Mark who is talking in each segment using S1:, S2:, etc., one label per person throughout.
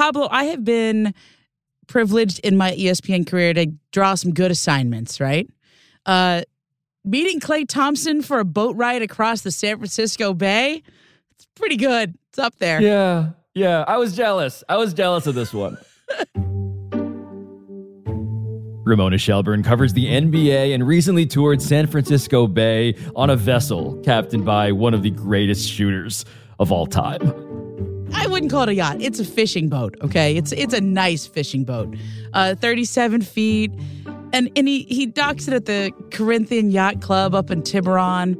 S1: Pablo, I have been privileged in my ESPN career to draw some good assignments, right? Uh, meeting Klay Thompson for a boat ride across the San Francisco Bay, it's pretty good. It's up there.
S2: Yeah, yeah. I was jealous. I was jealous of this one. Ramona Shelburne covers the NBA and recently toured San Francisco Bay on a vessel captained by one of the greatest shooters of all time.
S1: I wouldn't call it a yacht. It's a fishing boat. Okay, it's it's a nice fishing boat, uh, thirty-seven feet, and and he he docks it at the Corinthian Yacht Club up in Tiburon,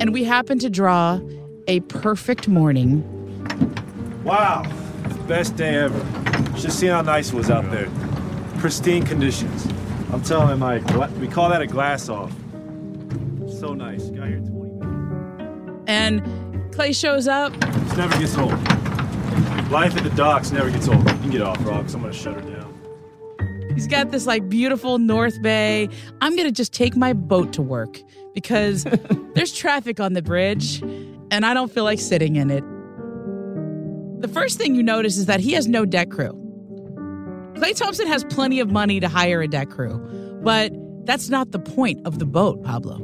S1: and we happen to draw a perfect morning.
S3: Wow, best day ever. Should see how nice it was out there. Pristine conditions. I'm telling you, Mike, we call that a glass off. So nice. Got here 20 minutes.
S1: And Klay shows up.
S3: This never gets old. Life at the docks never gets old. You can get off, Rock. I'm gonna shut her down.
S1: He's got this like beautiful North Bay. I'm gonna just take my boat to work because there's traffic on the bridge, and I don't feel like sitting in it. The first thing you notice is that he has no deck crew. Klay Thompson has plenty of money to hire a deck crew, but that's not the point of the boat, Pablo.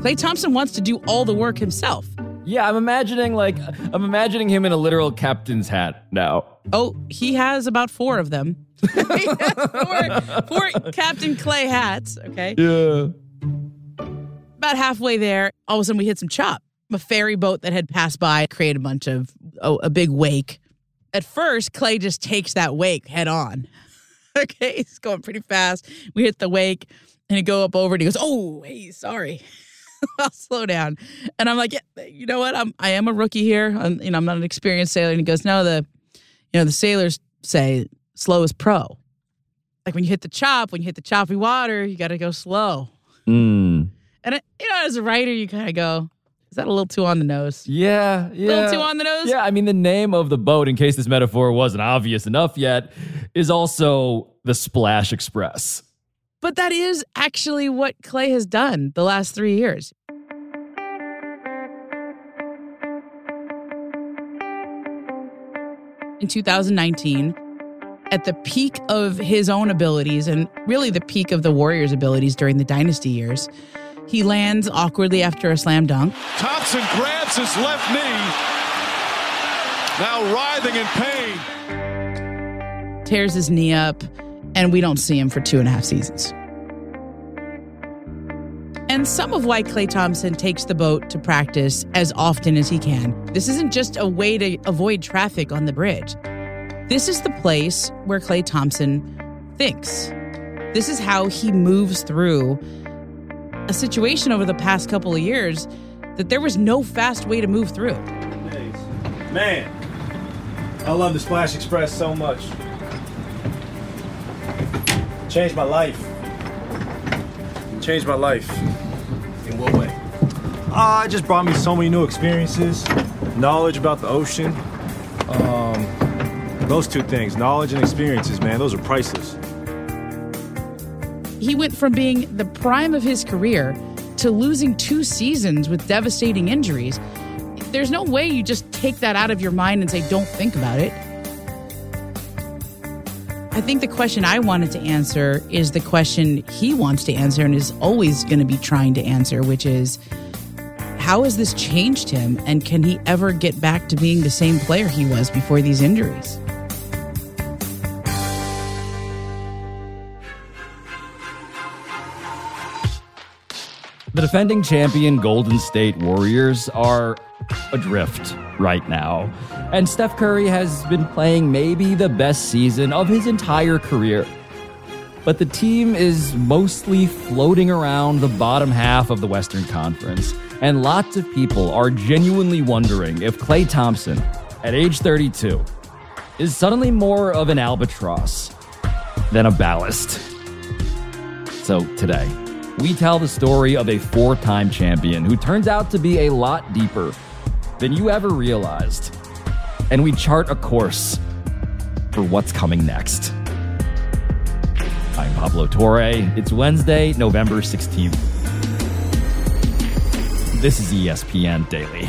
S1: Klay Thompson wants to do all the work himself.
S2: Yeah, I'm imagining like I'm imagining him in a literal captain's hat now.
S1: Oh, he has about four of them. four, four Captain Klay hats. Okay.
S2: Yeah.
S1: About halfway there, all of a sudden we hit some chop. A ferry boat that had passed by created a bunch of oh, a big wake. At first, Klay just takes that wake head on. okay, he's going pretty fast. We hit the wake, and he go up over and he goes, "Oh, hey, sorry." I'll slow down. And I'm like, yeah, you know what? I'm I am a rookie here. I'm you know I'm not an experienced sailor. And he goes, no, the you know the sailors say slow is pro. Like when you hit the chop, when you hit the choppy water, you got to go slow.
S2: Mm.
S1: And it, you know, as a writer, you kind of go, is that a little too on the nose?
S2: Yeah,
S1: A
S2: yeah.
S1: little too on the nose.
S2: Yeah, I mean the name of the boat, in case this metaphor wasn't obvious enough yet, is also the Splash Express.
S1: But that is actually what Klay has done the last three years. In 2019, at the peak of his own abilities and really the peak of the Warriors' abilities during the dynasty years, he lands awkwardly after a slam dunk.
S4: Thompson grabs his left knee, now writhing in pain.
S1: tears his knee up, and we don't see him for two and a half seasons. And some of why Klay Thompson takes the boat to practice as often as he can. This isn't just a way to avoid traffic on the bridge. This is the place where Klay Thompson thinks. This is how he moves through a situation over the past couple of years that there was no fast way to move through.
S3: Man, I love the Splash Express so much. Changed my life. Changed my life. In what way? Uh, it just brought me so many new experiences, knowledge about the ocean. Um, those two things, knowledge and experiences, man, those are priceless.
S1: he went from being the prime of his career to losing two seasons with devastating injuries. There's no way you just take that out of your mind and say, don't think about it. I think the question I wanted to answer is the question he wants to answer and is always going to be trying to answer, which is how has this changed him? And can he ever get back to being the same player he was before these injuries?
S2: The defending champion Golden State Warriors are adrift right now. And Steph Curry has been playing maybe the best season of his entire career. But the team is mostly floating around the bottom half of the Western Conference. And lots of people are genuinely wondering if Klay Thompson, at age 32, is suddenly more of an albatross than a ballast. So today, we tell the story of a four time champion who turns out to be a lot deeper than you ever realized. And we chart a course for what's coming next. I'm Pablo Torre. It's Wednesday, November 16th. This is ESPN Daily.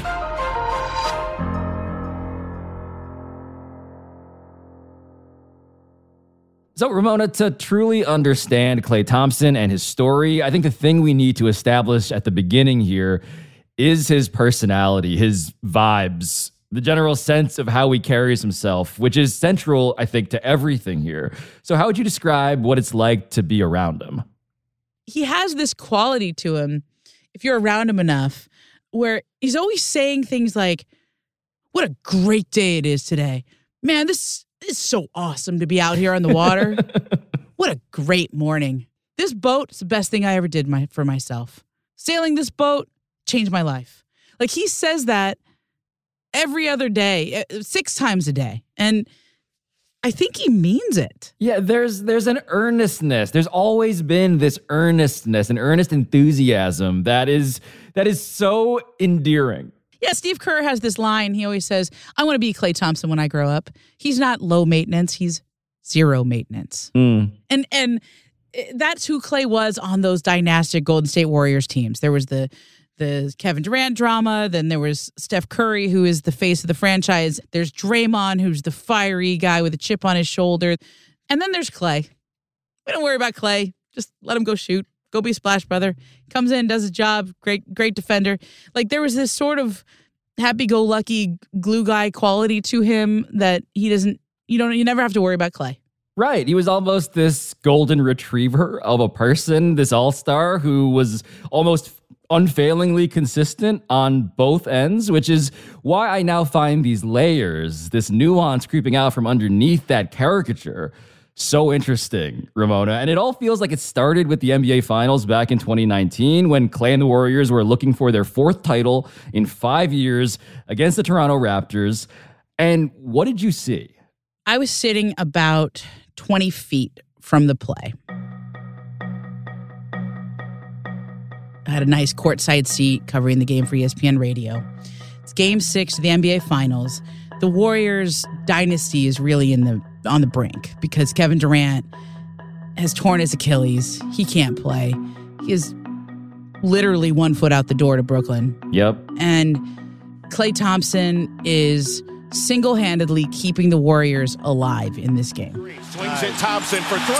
S2: So, Ramona, to truly understand Klay Thompson and his story, I think the thing we need to establish at the beginning here is his personality, his vibes, the general sense of how he carries himself, which is central, I think, to everything here. So, how would you describe what it's like to be around him?
S1: He has this quality to him, if you're around him enough, where he's always saying things like, What a great day it is today. Man, this is so awesome to be out here on the water. what a great morning. This boat is the best thing I ever did my, for myself. Sailing this boat changed my life. Like he says that every other day, uh, six times a day. And I think he means it.
S2: Yeah, there's there's an earnestness. There's always been this earnestness, an earnest enthusiasm that is that is so endearing.
S1: Yeah, Steve Kerr has this line. He always says, I want to be Klay Thompson when I grow up. He's not low maintenance, he's zero maintenance.
S2: Mm.
S1: And and eh, that's who Klay was on those dynastic Golden State Warriors teams. There was the the Kevin Durant drama, then there was Steph Curry who is the face of the franchise. There's Draymond who's the fiery guy with a chip on his shoulder. And then there's Klay. We don't worry about Klay. Just let him go shoot go be splash brother comes in does his job great great defender like there was this sort of happy-go-lucky glue guy quality to him that he doesn't you don't you never have to worry about Klay.
S2: Right. He was almost this golden retriever of a person, this all star who was almost unfailingly consistent on both ends, which is why I now find these layers, this nuance creeping out from underneath that caricature so interesting, Ramona. And it all feels like it started with the NBA Finals back in 2019 when Klay and the Warriors were looking for their fourth title in five years against the Toronto Raptors. And what did you see?
S1: I was sitting about 20 feet from the play. I had a nice courtside seat covering the game for ESPN radio. It's game six of the NBA Finals. The Warriors' dynasty is really in the on the brink because Kevin Durant has torn his Achilles. He can't play. He is literally one foot out the door to Brooklyn.
S2: Yep.
S1: And Klay Thompson is single handedly keeping the Warriors alive in this game.
S4: Swings it Thompson for three.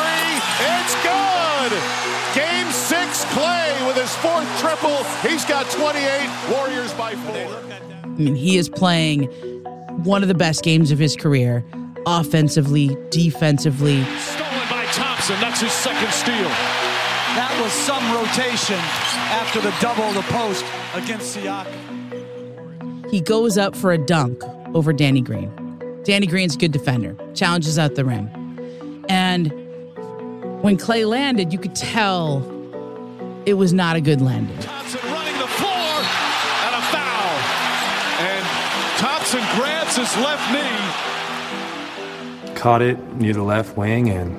S4: It's good. Game six, Klay with his fourth triple. He's got 28. Warriors by four.
S1: I mean, he is playing one of the best games of his career, offensively, defensively.
S4: Stolen by Thompson. That's his second steal.
S5: That was some rotation after the double the post against Siakam.
S1: He goes up for a dunk over Danny Green. Danny Green's a good defender, challenges out the rim. And when Klay landed, you could tell it was not a good landing.
S4: Thompson running the floor and a foul. And Thompson grabs his left knee.
S3: Caught it near the left wing, and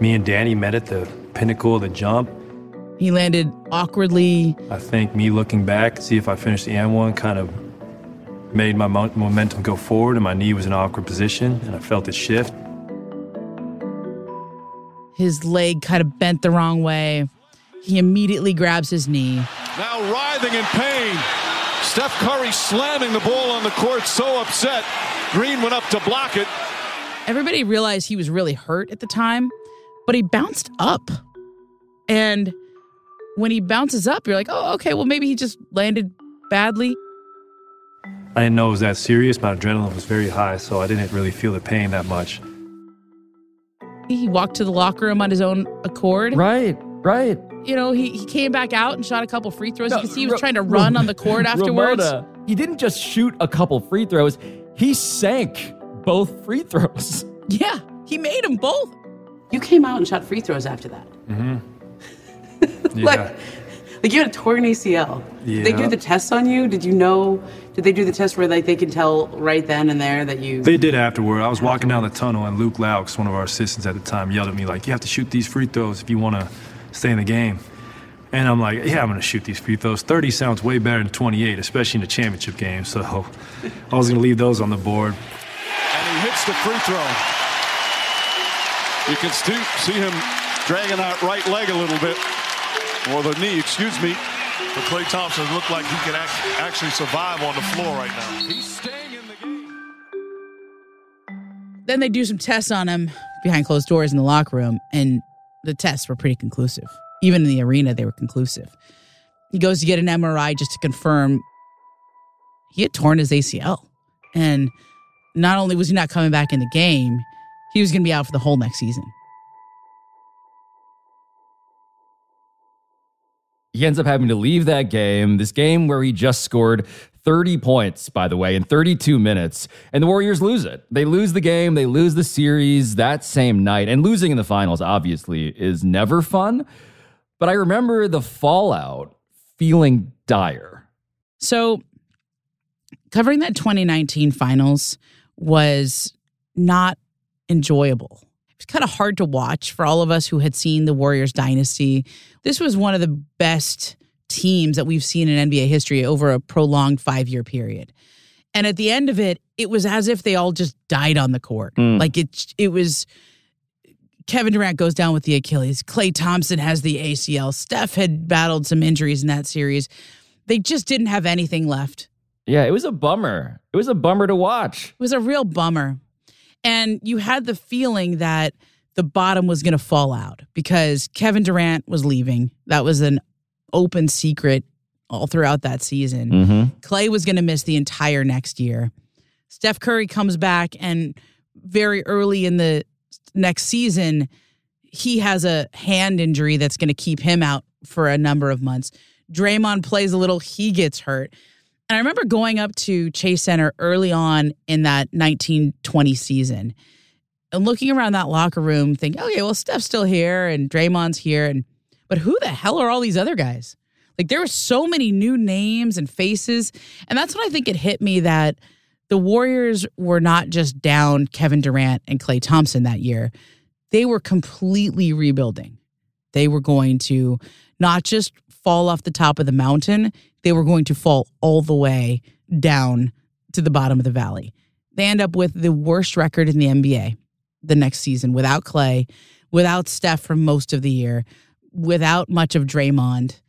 S3: me and Danny met at the pinnacle of the jump.
S1: He landed awkwardly.
S3: I think me looking back, see if I finished the M1, kind of made my momentum go forward, and my knee was in an awkward position, and I felt it shift.
S1: His leg kind of bent the wrong way. He immediately grabs his knee.
S4: Now writhing in pain. Steph Curry slamming the ball on the court, so upset. Green went up to block it.
S1: Everybody realized he was really hurt at the time, but he bounced up. And when he bounces up, you're like, oh, okay, well, maybe he just landed badly.
S3: I didn't know it was that serious. My adrenaline was very high, so I didn't really feel the pain that much.
S1: He walked to the locker room on his own accord.
S2: Right, right.
S1: You know, he, he came back out and shot a couple free throws.
S2: No,
S1: you can see he was
S2: Ra-
S1: trying to run on the court afterwards.
S2: Ramona, he didn't just shoot a couple free throws, he sank both free throws.
S1: Yeah, he made them both.
S6: You came out and shot free throws after that. Mm-hmm.
S3: Yeah.
S6: Like, like you had a torn ACL. Did they do the tests on you? Did you know? Did they do the test where like they can tell right then and there that you?
S3: They did afterward. I was walking down the tunnel, and Luke Loucks, one of our assistants at the time, yelled at me like, "You have to shoot these free throws if you want to stay in the game." And I'm like, "Yeah, I'm gonna shoot these free throws. 30 sounds way better than 28, especially in the championship game." So I was gonna leave those on the board.
S4: And he hits the free throw. You can see him dragging that right leg a little bit. Or the knee, excuse me.
S7: But Klay Thompson looked like he can act- actually survive on the floor right now.
S4: He's staying in the game.
S1: Then they do some tests on him. behind closed doors in the locker room, and the tests were pretty conclusive. Even in the arena, they were conclusive. He goes to get an MRI just to confirm he had torn his ACL. And not only was he not coming back in the game, he was going to be out for the whole next season.
S2: He ends up having to leave that game, this game where he just scored 30 points, by the way, in 32 minutes. And the Warriors lose it. They lose the game, they lose the series that same night. And losing in the finals, obviously, is never fun. But I remember the fallout feeling dire.
S1: So, covering that 2019 finals was not enjoyable. It was kind of hard to watch for all of us who had seen the Warriors dynasty. This was one of the best teams that we've seen in NBA history over a prolonged five year period. And at the end of it, it was as if they all just died on the court.
S2: Mm.
S1: Like it, it was. Kevin Durant goes down with the Achilles. Klay Thompson has the ACL. Steph had battled some injuries in that series. They just didn't have anything left.
S2: Yeah, it was a bummer. It was a bummer to watch.
S1: It was a real bummer. And you had the feeling that the bottom was going to fall out because Kevin Durant was leaving. That was an open secret all throughout that season.
S2: Mm-hmm.
S1: Klay was going to miss the entire next year. Steph Curry comes back, and very early in the next season, he has a hand injury that's going to keep him out for a number of months. Draymond plays a little, he gets hurt. And I remember going up to Chase Center early on in that 1920 season and looking around that locker room, thinking, okay, well, Steph's still here and Draymond's here. And but who the hell are all these other guys? Like there were so many new names and faces. And that's when I think it hit me that the Warriors were not just down Kevin Durant and Klay Thompson that year. They were completely rebuilding. They were going to not just fall off the top of the mountain, they were going to fall all the way down to the bottom of the valley. They end up with the worst record in the NBA the next season without Klay, without Steph for most of the year, without much of Draymond,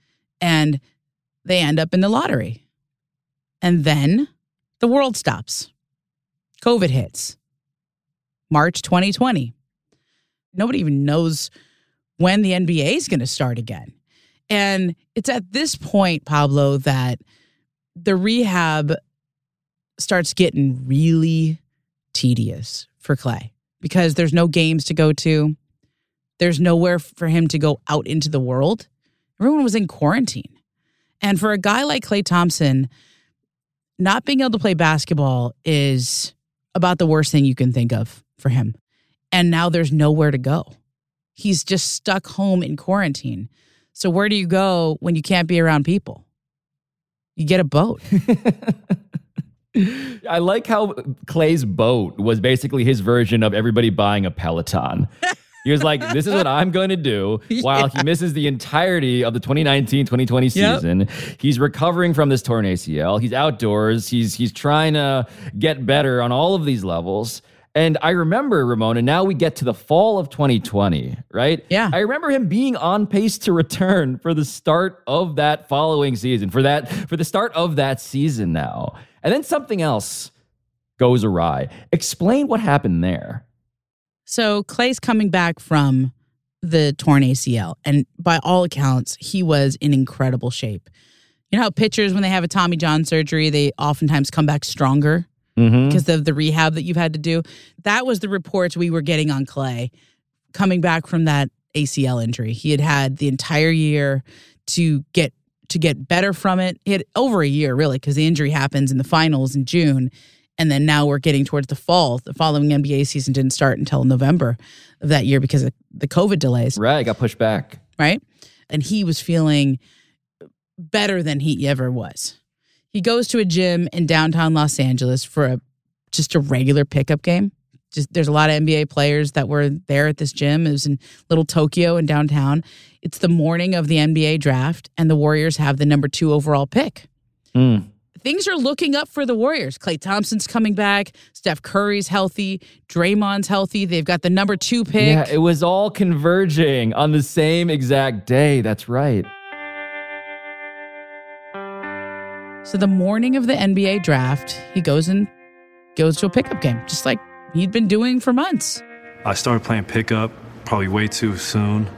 S1: and they end up in the lottery. And then the world stops. COVID hits. March 2020. Nobody even knows when the NBA is going to start again. And it's at this point, Pablo, that the rehab starts getting really tedious for Klay because there's no games to go to. There's nowhere for him to go out into the world. Everyone was in quarantine. And for a guy like Klay Thompson, not being able to play basketball is about the worst thing you can think of for him. And now there's nowhere to go. He's just stuck home in quarantine. So where do you go when you can't be around people? You get a boat.
S2: I like how Klay's boat was basically his version of everybody buying a Peloton. He was like, this is what I'm going to do while he misses the entirety of the 2019 2020
S1: Yep.
S2: season. He's recovering from this torn ACL. He's outdoors. He's, he's trying to get better on all of these levels. And I remember, Ramona, and now we get to the fall of 2020, right?
S1: Yeah.
S2: I remember him being on pace to return for the start of that following season, for that, for the start of that season now. And then something else goes awry. Explain what happened there.
S1: So Klay's coming back from the torn ACL, and by all accounts, he was in incredible shape. You know how pitchers, when they have a Tommy John surgery, they oftentimes come back stronger
S2: Mm-hmm.
S1: because of the rehab that you've had to do. That was the reports we were getting on Klay coming back from that ACL injury. He had had the entire year to get to get better from it. He had over a year really because the injury happens in the finals in June. And then now we're getting towards the fall. The following NBA season didn't start until November of that year because of the COVID delays
S2: Right, got pushed back.
S1: right? And he was feeling better than he ever was. He goes to a gym in downtown Los Angeles for a just a regular pickup game. Just there's a lot of NBA players that were there at this gym. It was in Little Tokyo in downtown. It's the morning of the NBA draft, and the Warriors have the number two overall pick.
S2: Mm.
S1: Things are looking up for the Warriors. Klay Thompson's coming back. Steph Curry's healthy. Draymond's healthy. They've got the number two pick.
S2: Yeah, it was all converging on the same exact day. That's right.
S1: So the morning of the NBA draft, he goes and goes to a pickup game, just like he'd been doing for months.
S3: I started playing pickup probably way too soon,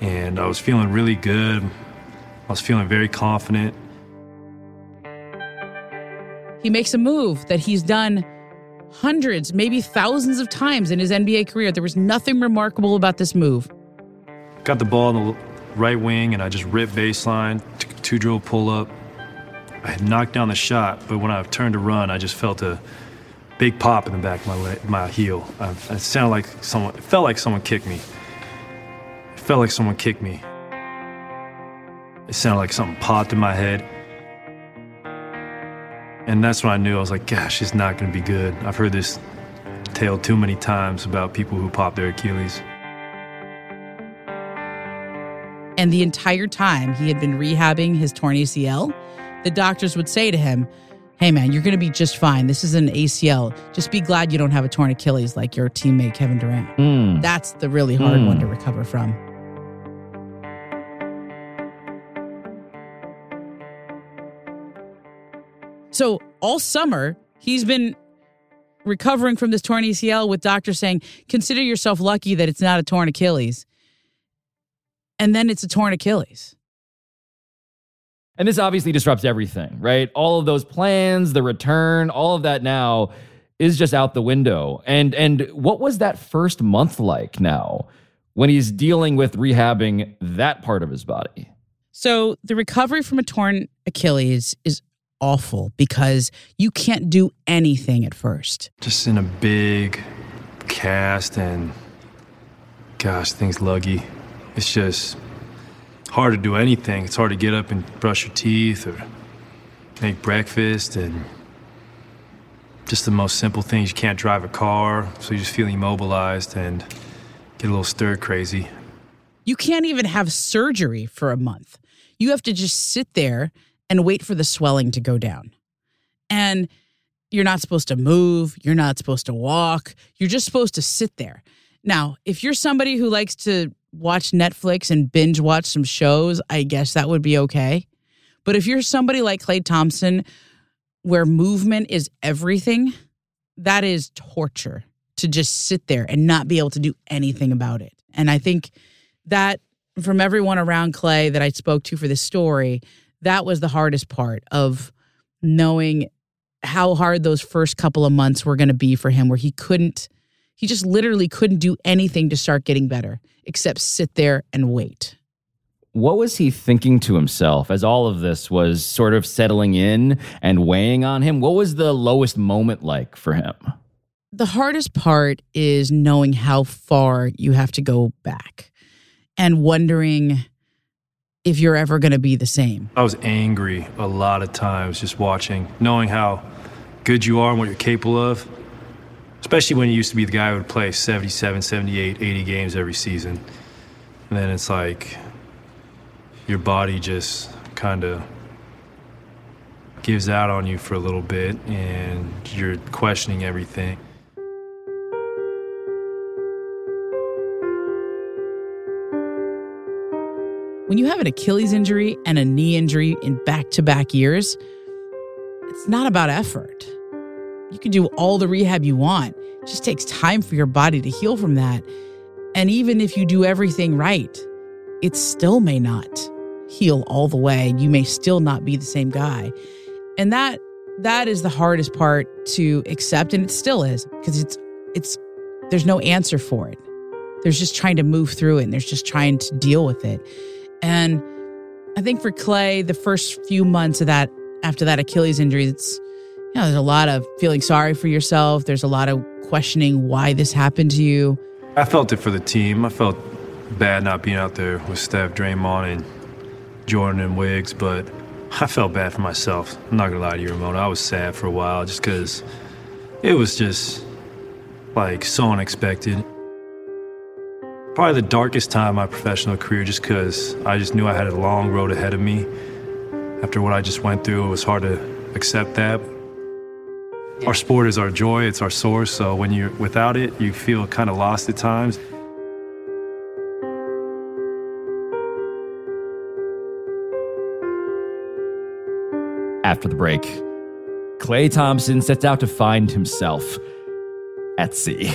S3: and I was feeling really good. I was feeling very confident.
S1: He makes a move that he's done hundreds, maybe thousands of times in his NBA career. There was nothing remarkable about this move.
S3: Got the ball in the right wing, and I just ripped baseline, two drill pull up. I had knocked down the shot, but when I turned to run, I just felt a big pop in the back of my my heel. Uh, it sounded like someone. It felt like someone kicked me. It felt like someone kicked me. It sounded like something popped in my head. And that's when I knew I was like, gosh, it's not going to be good. I've heard this tale too many times about people who pop their Achilles.
S1: And the entire time he had been rehabbing his torn ACL, the doctors would say to him, Hey man, you're going to be just fine. This is an ACL. Just be glad you don't have a torn Achilles like your teammate Kevin Durant.
S2: Mm.
S1: That's the really hard
S2: Mm.
S1: one to recover from. So all summer, he's been recovering from this torn ACL with doctors saying, consider yourself lucky that it's not a torn Achilles. And then it's a torn Achilles.
S2: And this obviously disrupts everything, right? All of those plans, the return, all of that now is just out the window. And and what was that first month like now when he's dealing with rehabbing that part of his body?
S1: So the recovery from a torn Achilles is awful because you can't do anything at first.
S3: Just in a big cast, and gosh, things luggy. It's just hard to do anything. It's hard to get up and brush your teeth or make breakfast, and just the most simple things. You can't drive a car, so you just feel immobilized and get a little stir crazy.
S1: You can't even have surgery for a month. You have to just sit there and wait for the swelling to go down. And you're not supposed to move, you're not supposed to walk, you're just supposed to sit there. Now, if you're somebody who likes to watch Netflix and binge watch some shows, I guess that would be okay. But if you're somebody like Klay Thompson, where movement is everything, that is torture to just sit there and not be able to do anything about it. And I think that from everyone around Klay that I spoke to for this story, that was the hardest part of knowing how hard those first couple of months were going to be for him, where he couldn't, he just literally couldn't do anything to start getting better except sit there and wait.
S2: What was he thinking to himself as all of this was sort of settling in and weighing on him? What was the lowest moment like for him?
S1: The hardest part is knowing how far you have to go back and wondering if you're ever going to be the same.
S3: I was angry a lot of times just watching, knowing how good you are and what you're capable of. Especially when you used to be the guy who would play 77, 78, 80 games every season. And then it's like your body just kind of gives out on you for a little bit and you're questioning everything.
S1: When you have an Achilles injury and a knee injury in back to back years, it's not about effort. You can do all the rehab you want. It just takes time for your body to heal from that. And even if you do everything right, it still may not heal all the way. You may still not be the same guy. And that that is the hardest part to accept and it still is because it's it's there's no answer for it. There's just trying to move through it and there's just trying to deal with it. And I think for Klay, the first few months of that, after that Achilles injury, it's, you know, there's a lot of feeling sorry for yourself. There's a lot of questioning why this happened to you.
S3: I felt it for the team. I felt bad not being out there with Steph, Draymond, and Jordan and Wiggs, but I felt bad for myself. I'm not gonna lie to you, Ramona. I was sad for a while just because it was just like so unexpected. Probably the darkest time of my professional career just because I just knew I had a long road ahead of me. After what I just went through, it was hard to accept that. Our sport is our joy, it's our source, so when you're without it, you feel kind of lost at times.
S2: After the break, Klay Thompson sets out to find himself at sea.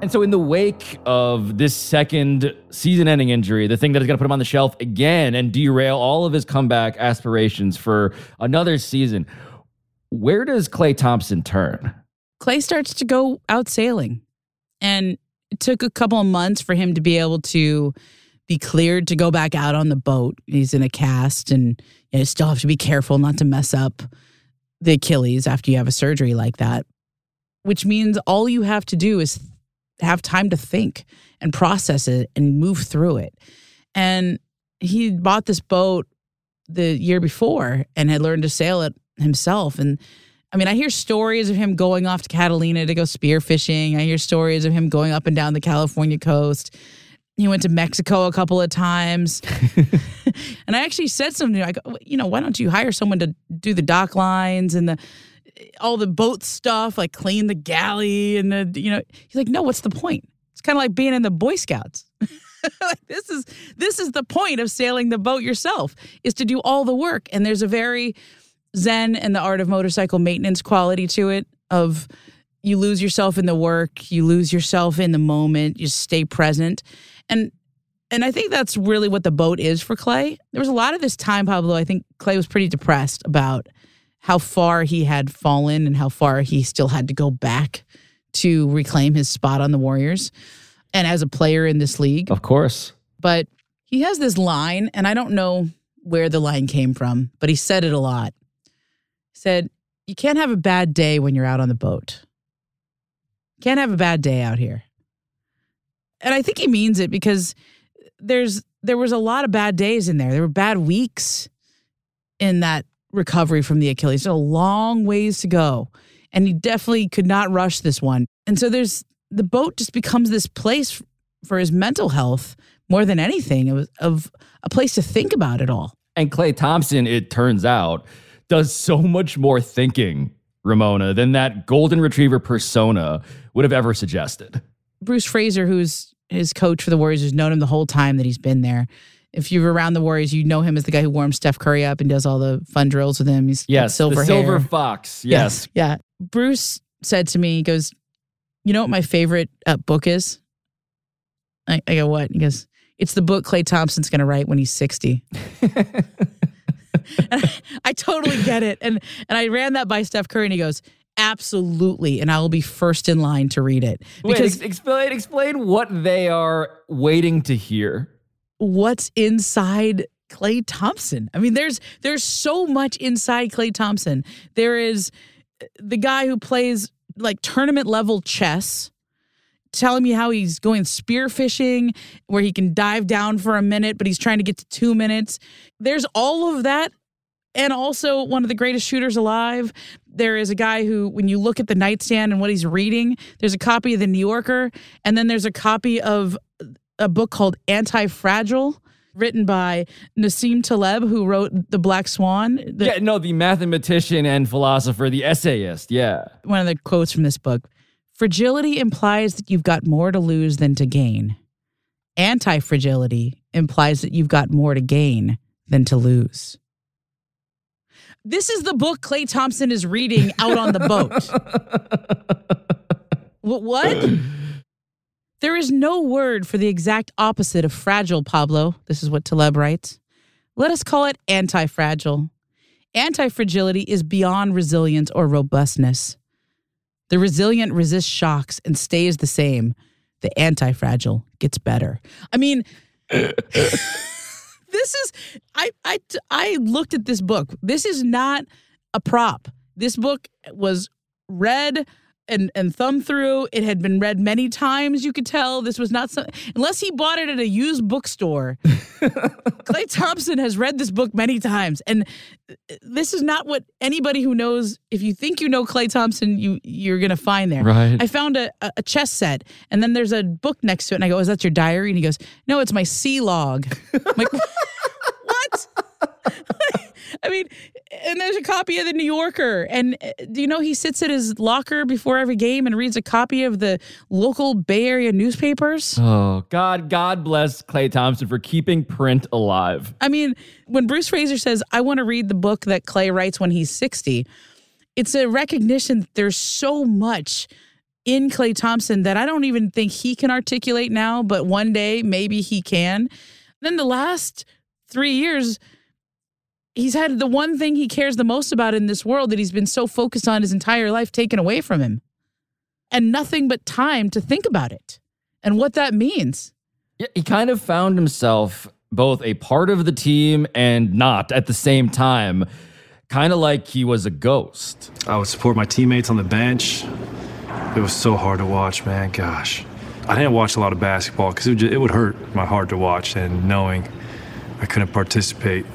S2: And so, in the wake of this second season ending injury, the thing that is going to put him on the shelf again and derail all of his comeback aspirations for another season, where does Klay Thompson turn?
S1: Klay starts to go out sailing. And it took a couple of months for him to be able to be cleared to go back out on the boat. He's in a cast and you still have to be careful not to mess up the Achilles after you have a surgery like that, which means all you have to do is have time to think and process it and move through it. And he bought this boat the year before and had learned to sail it himself. And I mean, I hear stories of him going off to Catalina to go spearfishing. I hear stories of him going up and down the California coast. He went to Mexico a couple of times. and I actually said something like, you know, why don't you hire someone to do the dock lines and the all the boat stuff, like clean the galley and the, you know, he's like, no, what's the point? It's kind of like being in the Boy Scouts. like this is this is the point of sailing the boat yourself is to do all the work. And there's a very zen and the art of motorcycle maintenance quality to it of you lose yourself in the work, you lose yourself in the moment, you stay present. And and I think that's really what the boat is for Klay. There was a lot of this time, Pablo. I think Klay was pretty depressed about how far he had fallen and how far he still had to go back to reclaim his spot on the Warriors and as a player in this league.
S2: Of course.
S1: But he has this line, and I don't know where the line came from, but he said it a lot. He said, You can't have a bad day when you're out on the boat. Can't have a bad day out here. And I think he means it because there's there was a lot of bad days in there. There were bad weeks in that recovery from the Achilles. a long ways to go. And he definitely could not rush this one. And so there's the boat just becomes this place for his mental health more than anything of, of a place to think about it all.
S2: And Klay Thompson, it turns out, does so much more thinking, Ramona, than that golden retriever persona would have ever suggested.
S1: Bruce Fraser, who's his coach for the Warriors, has known him the whole time that he's been there, if you're around the Warriors, you know him as the guy who warms Steph Curry up and does all the fun drills with him. He's
S2: yes,
S1: silver
S2: the silver fox. Yes.
S1: Yeah. Bruce said to me, he goes, "You know what my favorite uh, book is?" I, I go, "What?" He goes, "It's the book Klay Thompson's going to write when he's 60." and I, I totally get it, and and I ran that by Steph Curry, and he goes, absolutely and i will be first in line to read it
S2: because Wait, explain explain what they are waiting to hear
S1: what's inside Klay Thompson. I mean, there's there's so much inside Klay Thompson. There is uh, the guy who plays like tournament level chess telling me how he's going spear fishing where he can dive down for a minute but he's trying to get to 2 minutes. There's all of that and also one of the greatest shooters alive. There is a guy who, when you look at the nightstand and what he's reading, there's a copy of the New Yorker, and then there's a copy of a book called Anti Fragile written by Nassim Taleb, who wrote The Black Swan.
S2: The, yeah, no, the mathematician and philosopher, the essayist. Yeah.
S1: One of the quotes from this book Fragility implies that you've got more to lose than to gain. Anti fragility implies that you've got more to gain than to lose. This is the book Klay Thompson is reading out on the boat. what? There is no word for the exact opposite of fragile, Pablo. This is what Taleb writes. Let us call it anti fragile. Anti fragility is beyond resilience or robustness. The resilient resists shocks and stays the same. The anti fragile gets better. I mean, this is I I I looked at this book. This is not a prop. This book was read and and thumb through. It had been read many times. You could tell this was not something unless he bought it at a used bookstore. Klay Thompson has read this book many times, and uh, this is not what anybody who knows. If you think you know Klay Thompson, you you're gonna find there.
S2: Right.
S1: I found a, a chess set, and then there's a book next to it, and I go, "Is that your diary?" And he goes, "No, it's my C log." I'm like, what? I mean, and there's a copy of the New Yorker, and uh, do you know he sits at his locker before every game and reads a copy of the local Bay Area newspapers?
S2: Oh, God, God bless Klay Thompson for keeping print alive.
S1: I mean, when Bruce Fraser says, I want to read the book that Klay writes when he's 60, it's a recognition that there's so much in Klay Thompson that I don't even think he can articulate now, but one day maybe he can. Then the last three years, he's had the one thing he cares the most about in this world that he's been so focused on his entire life taken away from him and nothing but time to think about it and what that means.
S2: Yeah, he kind of found himself both a part of the team and not at the same time, kind of like he was a ghost.
S3: I would support my teammates on the bench. It was so hard to watch, man. Gosh. I didn't watch a lot of basketball because it, would it would hurt my heart to watch and knowing I couldn't participate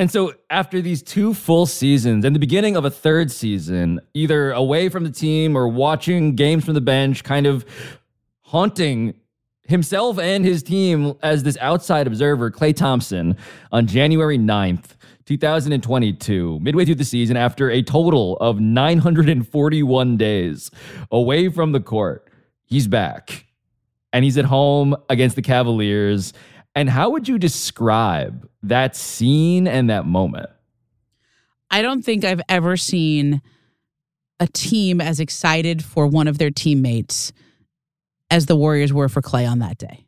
S2: and so after these two full seasons and the beginning of a third season, either away from the team or watching games from the bench, kind of haunting himself and his team as this outside observer, Klay Thompson, on January 9th, 2022, midway through the season, after a total of 941 days away from the court, he's back. And he's at home against the Cavaliers. And how would you describe that scene and that moment?
S1: I don't think I've ever seen a team as excited for one of their teammates as the Warriors were for Klay on that day.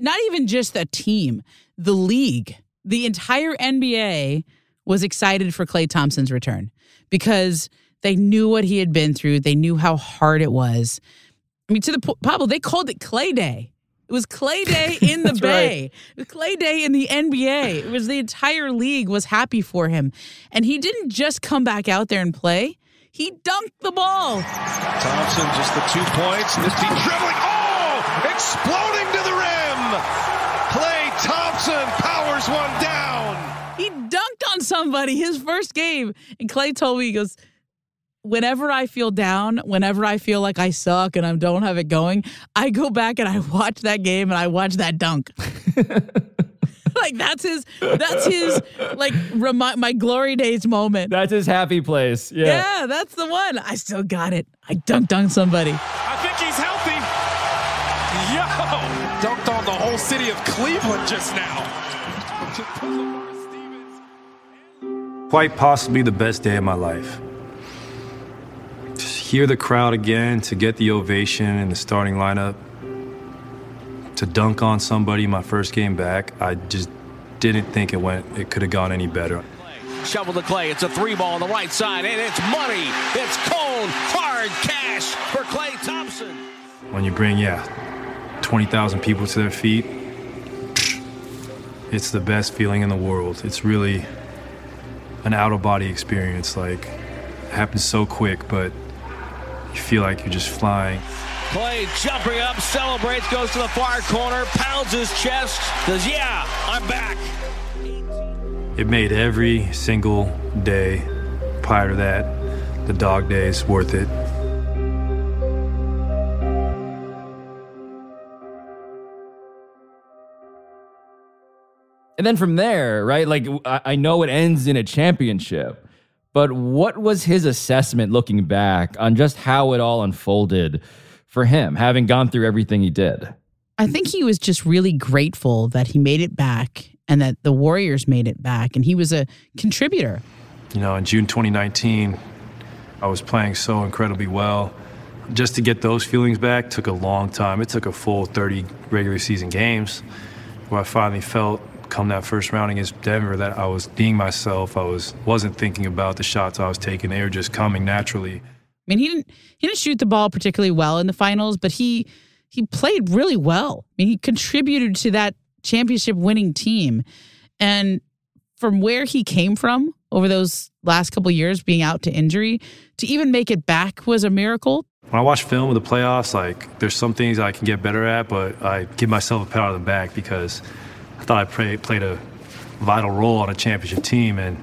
S1: Not even just a team, the league, the entire NBA was excited for Klay Thompson's return because they knew what he had been through. They knew how hard it was. I mean, to the Pablo, they called it Klay Day. It was Klay Day in the Bay. Right. It was Klay Day in the NBA. It was the entire league was happy for him. And he didn't just come back out there and play. He dunked the ball.
S4: Thompson just the two points. This team dribbling. Oh! Exploding to the rim. Klay Thompson powers one down.
S1: He dunked on somebody his first game. And Klay told me, he goes, whenever I feel down, whenever I feel like I suck and I don't have it going, I go back and I watch that game and I watch that dunk. like that's his that's his like remi- my glory days moment.
S2: That's his happy place. Yeah.
S1: Yeah, that's the one. I still got it. I dunked on somebody.
S4: I think he's healthy. Yo, dunked on the whole city of Cleveland just now.
S3: Quite possibly the best day of my life hear the crowd again, to get the ovation in the starting lineup, to dunk on somebody my first game back, I just didn't think it went. It could have gone any better.
S8: Shovel the clay. It's a three ball on the right side, and it's money. It's cold, hard cash for Klay Thompson.
S3: When you bring, yeah, 20,000 people to their feet, it's the best feeling in the world. It's really an out of body experience. Like, it happens so quick, but you feel like you're just flying.
S8: Klay jumping up, celebrates, goes to the far corner, pounds his chest, says, Yeah, I'm back.
S3: It made every single day prior to that, the dog days, worth it.
S2: And then from there, right? Like, I know it ends in a championship, but what was his assessment looking back on just how it all unfolded for him, having gone through everything he did?
S1: I think he was just really grateful that he made it back and that the Warriors made it back, and he was a contributor.
S3: You know, in June 2019, I was playing so incredibly well. Just to get those feelings back took a long time. It took a full 30 regular season games where I finally felt come that first round against Denver that I was being myself. I was wasn't thinking about the shots I was taking. They were just coming naturally.
S1: I mean, he didn't he didn't shoot the ball particularly well in the finals, but he he played really well. I mean, he contributed to that championship winning team. And from where he came from over those last couple years being out to injury to even make it back was a miracle.
S3: When I watch film of the playoffs, like there's some things I can get better at, but I give myself a pat on the back because I thought I play, played a vital role on a championship team, and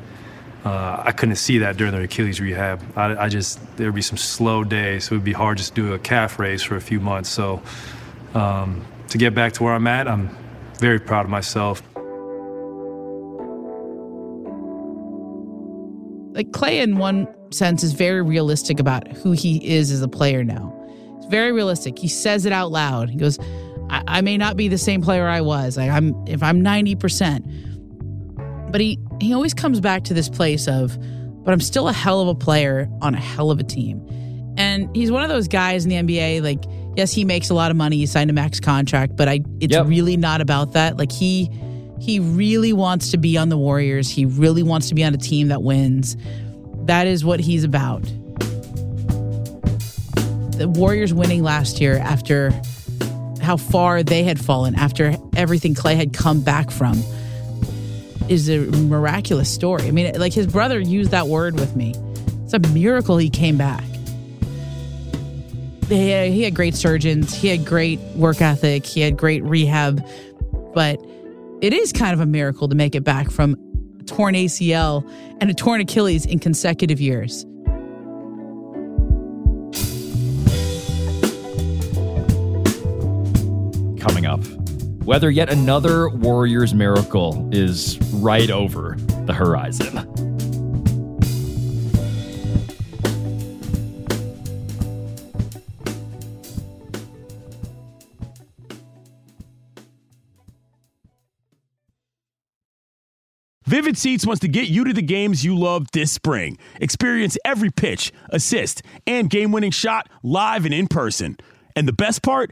S3: uh, I couldn't see that during the Achilles rehab. I, I just there'd be some slow days, so it would be hard just to do a calf raise for a few months. So um, to get back to where I'm at, I'm very proud of myself.
S1: Like Klay, in one sense, is very realistic about who he is as a player now. It's very realistic. He says it out loud. He goes, I, I may not be the same player I was. Like I'm if I'm 90%. But he he always comes back to this place of, but I'm still a hell of a player on a hell of a team. And he's one of those guys in the NBA, like, yes, he makes a lot of money. He signed a max contract, but I it's
S2: Yep.
S1: really not about that. Like he he really wants to be on the Warriors. He really wants to be on a team that wins. That is what he's about. The Warriors winning last year after how far they had fallen, after everything Klay had come back from, is a miraculous story. I mean, like his brother used that word with me. It's a miracle he came back. He had, he had great surgeons, he had great work ethic, he had great rehab, but it is kind of a miracle to make it back from torn ACL and a torn Achilles in consecutive years.
S2: Up, whether yet another Warriors miracle is right over the horizon.
S9: Vivid Seats wants to get you to the games you love this spring. Experience every pitch, assist, and game winning shot live and in person. And the best part?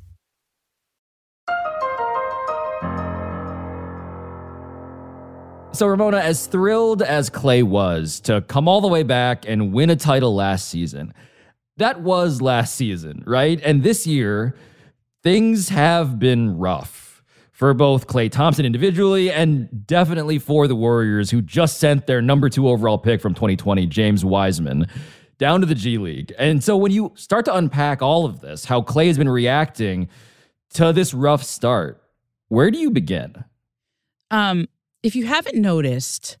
S2: So, Ramona, as thrilled as Klay was to come all the way back and win a title last season, that was last season, right? And this year, things have been rough for both Klay Thompson individually and definitely for the Warriors, who just sent their number two overall pick from 2020, James Wiseman, down to the G League. And so, when you start to unpack all of this, how Klay has been reacting to this rough start, where do you begin?
S1: Um, if you haven't noticed,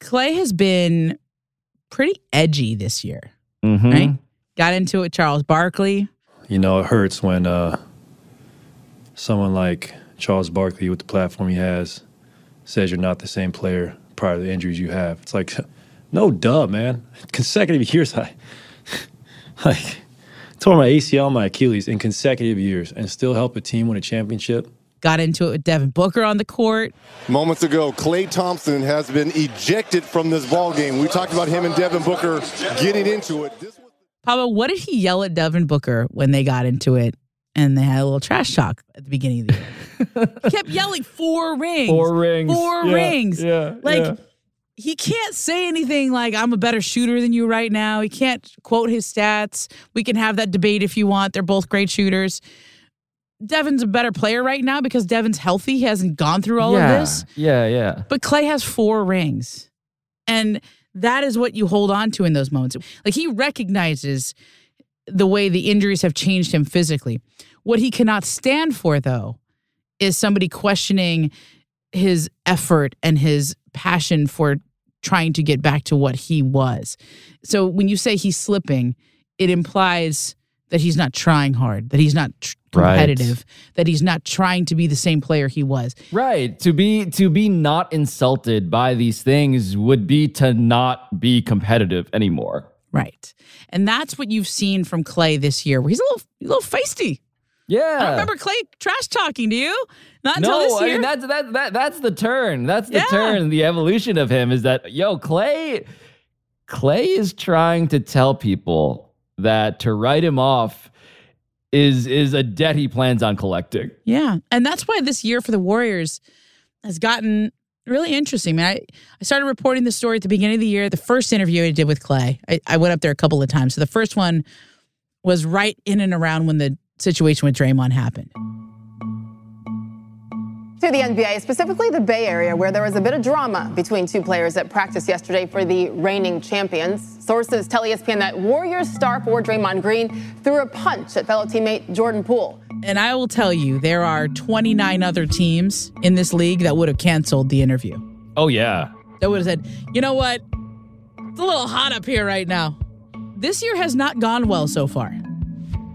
S1: Klay has been pretty edgy this year,
S2: Mm-hmm.
S1: right? Got into it with Charles Barkley.
S3: You know, it hurts when uh, someone like Charles Barkley, with the platform he has, says you're not the same player prior to the injuries you have. It's like, no, duh, man. Consecutive years, I like tore my ACL, my Achilles in consecutive years, and still help a team win a championship.
S1: Got into it with Devin Booker on the court.
S4: Moments ago, Klay Thompson has been ejected from this ball game. We talked about him and Devin Booker getting into it. This was
S1: Papa, what did he yell at Devin Booker when they got into it and they had a little trash talk at the beginning of the year? he kept yelling four rings.
S2: Four rings.
S1: Four
S2: Yeah,
S1: rings.
S2: yeah,
S1: Like
S2: yeah.
S1: he can't say anything like I'm a better shooter than you right now. He can't quote his stats. We can have that debate if you want. They're both great shooters. Devin's a better player right now because Devin's healthy. He hasn't gone through all
S2: yeah,
S1: of this.
S2: Yeah, yeah.
S1: But Klay has four rings. And that is what you hold on to in those moments. Like he recognizes the way the injuries have changed him physically. What he cannot stand for, though, is somebody questioning his effort and his passion for trying to get back to what he was. So when you say he's slipping, it implies that he's not trying hard, that he's not tr-
S2: Right.
S1: competitive, that he's not trying to be the same player he was.
S2: Right. To be to be not insulted by these things would be to not be competitive anymore.
S1: Right. And that's what you've seen from Klay this year, where he's a little, a little feisty.
S2: Yeah.
S1: I don't remember Klay trash talking to you. Not until
S2: no,
S1: this
S2: I
S1: year.
S2: mean that's that, that that's the turn. That's the
S1: Yeah.
S2: turn. The evolution of him is that yo Klay, Klay is trying to tell people that to write him off is is a debt he plans on collecting.
S1: Yeah. And that's why this year for the Warriors has gotten really interesting. Man, I, I started reporting the story at the beginning of the year. The first interview I did with Klay, I, I went up there a couple of times. So the first one was right in and around when the situation with Draymond happened.
S10: To the NBA, specifically the Bay Area, where there was a bit of drama between two players at practice yesterday for the reigning champions. Sources tell ESPN that Warriors star forward Draymond Green threw a punch at fellow teammate Jordan Poole.
S1: And I will tell you, there are 29 other teams in this league that would have canceled the interview.
S2: Oh yeah.
S1: That would have said, you know what? It's a little hot up here right now. This year has not gone well so far.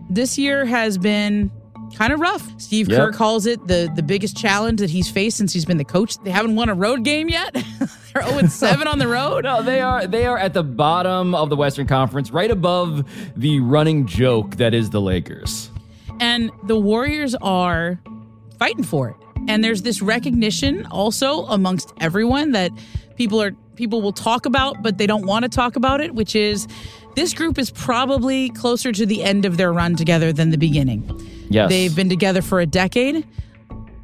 S1: This year has been kind of rough. Steve
S2: Yep.
S1: Kerr calls it the, the biggest challenge that he's faced since he's been the coach. They haven't won a road game yet. They're 0 7 on the road.
S2: No, they are they are at the bottom of the Western Conference, right above the running joke that is the Lakers.
S1: And the Warriors are fighting for it. And there's this recognition also amongst everyone that people are people will talk about, but they don't want to talk about it, which is this group is probably closer to the end of their run together than the beginning.
S2: Yes.
S1: They've been together for a decade.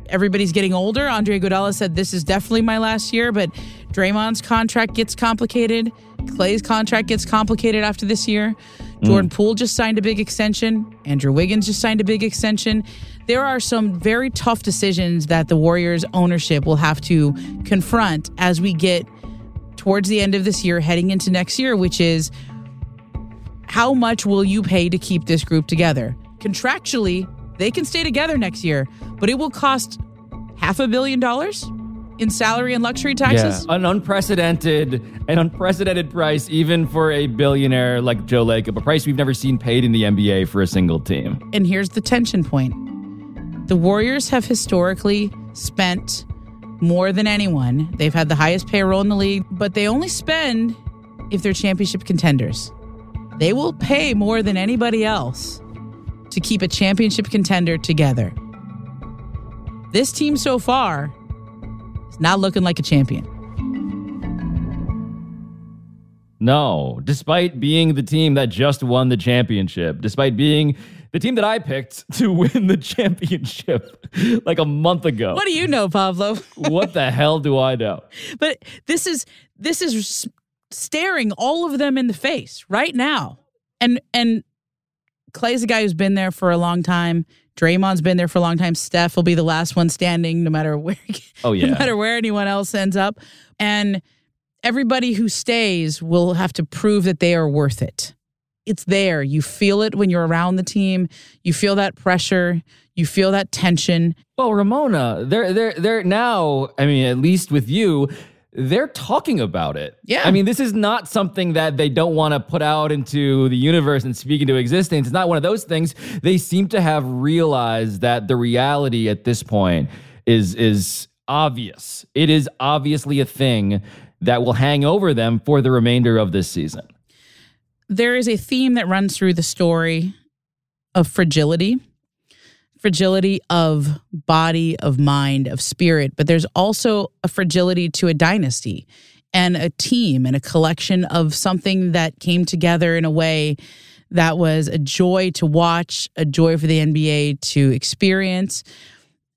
S1: Everybody's getting older. Andre Iguodala said this is definitely my last year, but Draymond's contract gets complicated. Klay's contract gets complicated after this year. Mm. Jordan Poole just signed a big extension. Andrew Wiggins just signed a big extension. There are some very tough decisions that the Warriors ownership will have to confront as we get towards the end of this year, heading into next year, which is how much will you pay to keep this group together? Contractually, they can stay together next year, but it will cost half a billion dollars in salary and luxury taxes.
S2: Yeah, an unprecedented, an unprecedented price, even for a billionaire like Joe Lacob, a price we've never seen paid in the NBA for a single team.
S1: And here's the tension point the Warriors have historically spent more than anyone. They've had the highest payroll in the league, but they only spend if they're championship contenders. They will pay more than anybody else to keep a championship contender together. This team so far is not looking like a champion.
S2: No, despite being the team that just won the championship, despite being the team that I picked to win the championship like a month ago.
S1: What do you know, Pablo?
S2: what the hell do I know?
S1: But this is this is staring all of them in the face right now. And and Klay's a guy who's been there for a long time. Draymond's been there for a long time. Steph will be the last one standing, no matter where.
S2: Oh, yeah.
S1: no matter where anyone else ends up, and everybody who stays will have to prove that they are worth it. It's there. You feel it when you're around the team. You feel that pressure. You feel that tension.
S2: Well, Ramona, they're they're they're now. I mean, at least with you, they're talking about it.
S1: Yeah.
S2: I mean, this is not something that they don't want to put out into the universe and speak into existence. It's not one of those things. They seem to have realized that the reality at this point is is obvious. It is obviously a thing that will hang over them for the remainder of this season.
S1: there is a theme that runs through the story of fragility fragility of body of mind of spirit but there's also a fragility to a dynasty and a team and a collection of something that came together in a way that was a joy to watch a joy for the NBA to experience.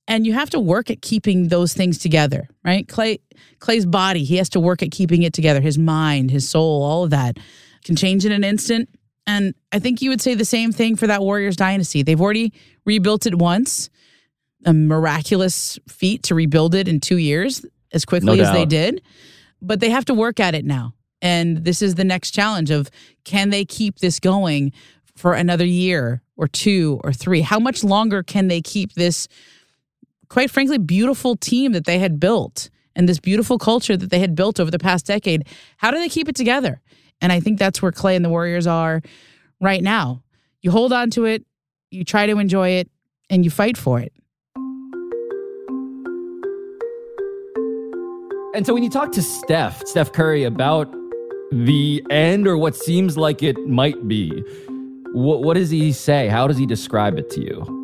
S1: And you have to work at keeping those things together right? Klay Klay's body he has to work at keeping it together. His mind his soul all of that can change in an instant and i think you would say the same thing for that warriors dynasty they've already rebuilt it once a miraculous feat to rebuild it in two years as quickly
S2: No
S1: as they did but they have to work at it now and this is the next challenge of can they keep this going for another year or two or three? How much longer can they keep this, quite frankly, beautiful team that they had built and this beautiful culture that they had built over the past decade? How do they keep it together? And I think that's where Klay and the Warriors are right now. You hold on to it, you try to enjoy it, and you fight for it.
S2: And so when you talk to Steph, Steph Curry, about the end or what seems like it might be, what, what does he say? How does he describe it to you?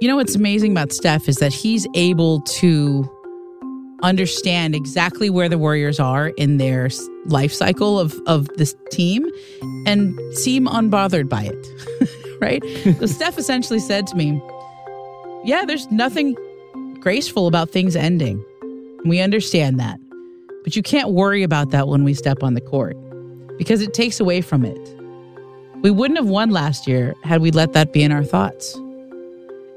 S1: You know what's amazing about Steph is that he's able to understand exactly where the Warriors are in their life cycle of, of this team and seem unbothered by it. right? so Steph essentially said to me, Yeah, there's nothing graceful about things ending. We understand that. But you can't worry about that when we step on the court because it takes away from it. We wouldn't have won last year had we let that be in our thoughts.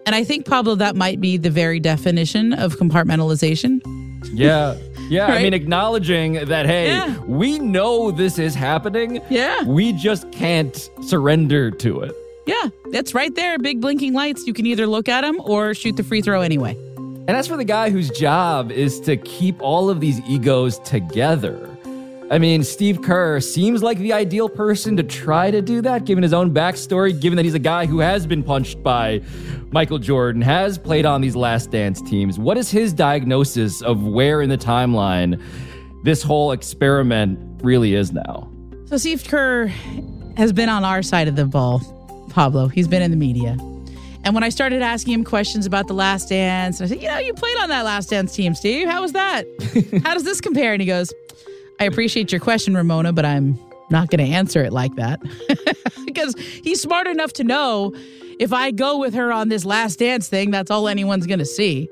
S1: And I think, Pablo, that might be the very definition of compartmentalization.
S2: Yeah. Yeah. right? I mean, acknowledging that, hey, yeah. we know this is happening.
S1: Yeah.
S2: We just can't surrender to it.
S1: Yeah. That's right there. Big blinking lights. You can either look at them or shoot the free throw anyway.
S2: And as for the guy whose job is to keep all of these egos together. I mean, Steve Kerr seems like the ideal person to try to do that, given his own backstory, given that he's a guy who has been punched by Michael Jordan, has played on these last dance teams. What is his diagnosis of where in the timeline this whole experiment really is now?
S1: So, Steve Kerr has been on our side of the ball, Pablo. He's been in the media. And when I started asking him questions about the last dance, I said, You know, you played on that last dance team, Steve. How was that? How does this compare? And he goes, I appreciate your question, Ramona, but I'm not going to answer it like that. because he's smart enough to know if I go with her on this last dance thing, that's all anyone's going to see.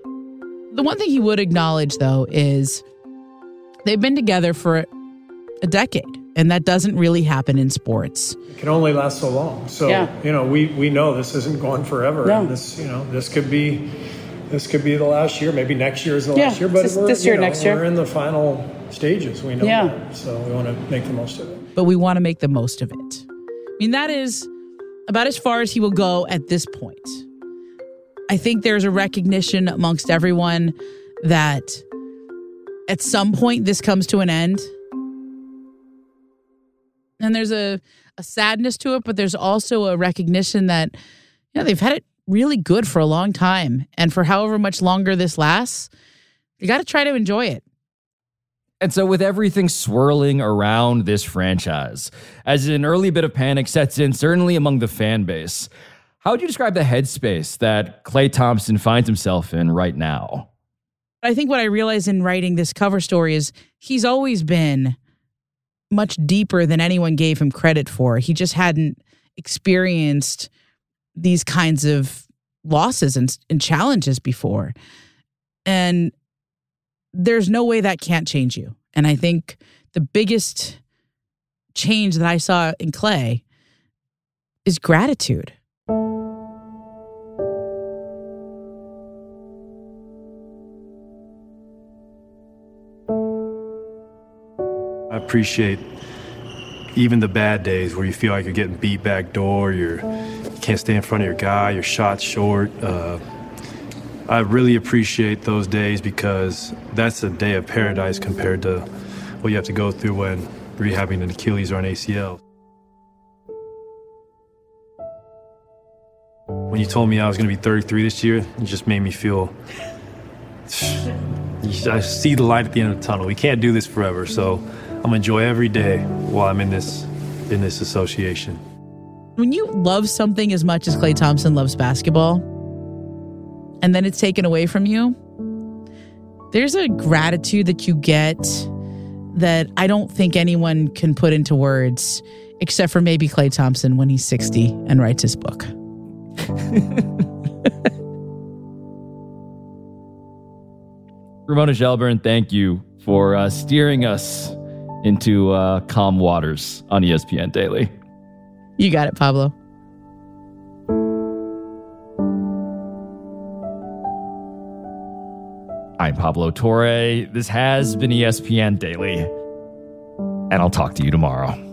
S1: The one thing he would acknowledge, though, is they've been together for a decade and that doesn't really happen in sports.
S11: It can only last so long. So yeah. you know, we we know this isn't going forever. No. this you know this could be this could be the last year. Maybe next year is the
S6: yeah,
S11: last year. But
S6: this, this year,
S11: know,
S6: next year,
S11: we're in the final stages. We know yeah. that, so we want to make the most of it.
S1: But we want to make the most of it. I mean, that is about as far as he will go at this point. I think there's a recognition amongst everyone that at some point this comes to an end and there's a, a sadness to it, but there's also a recognition that you know they've had it really good for a long time, and for however much longer this lasts, you got to try to enjoy it.
S2: And so, with everything swirling around this franchise, as an early bit of panic sets in, certainly among the fan base, how would you describe the headspace that Klay Thompson finds himself in right now?
S1: I think what I realized in writing this cover story is he's always been much deeper than anyone gave him credit for. He just hadn't experienced these kinds of losses and, and challenges before. And there's no way that can't change you. And I think the biggest change that I saw in Klay is gratitude.
S3: I appreciate even the bad days where you feel like you're getting beat back door, you're, you can't stay in front of your guy, your shot's short. Uh, I really appreciate those days because that's a day of paradise compared to what you have to go through when rehabbing an Achilles or an ACL. When you told me I was going to be 33 this year, it just made me feel. I see the light at the end of the tunnel. We can't do this forever, so I'm gonna enjoy every day while I'm in this in this association.
S1: When you love something as much as Klay Thompson loves basketball, and then it's taken away from you, there's a gratitude that you get that I don't think anyone can put into words except for maybe Klay Thompson when he's 60 and writes his book.
S2: Ramona Shelburne, thank you for uh, steering us into uh, calm waters on ESPN Daily.
S1: You got it, Pablo.
S2: I'm Pablo Torre. This has been ESPN Daily, and I'll talk to you tomorrow.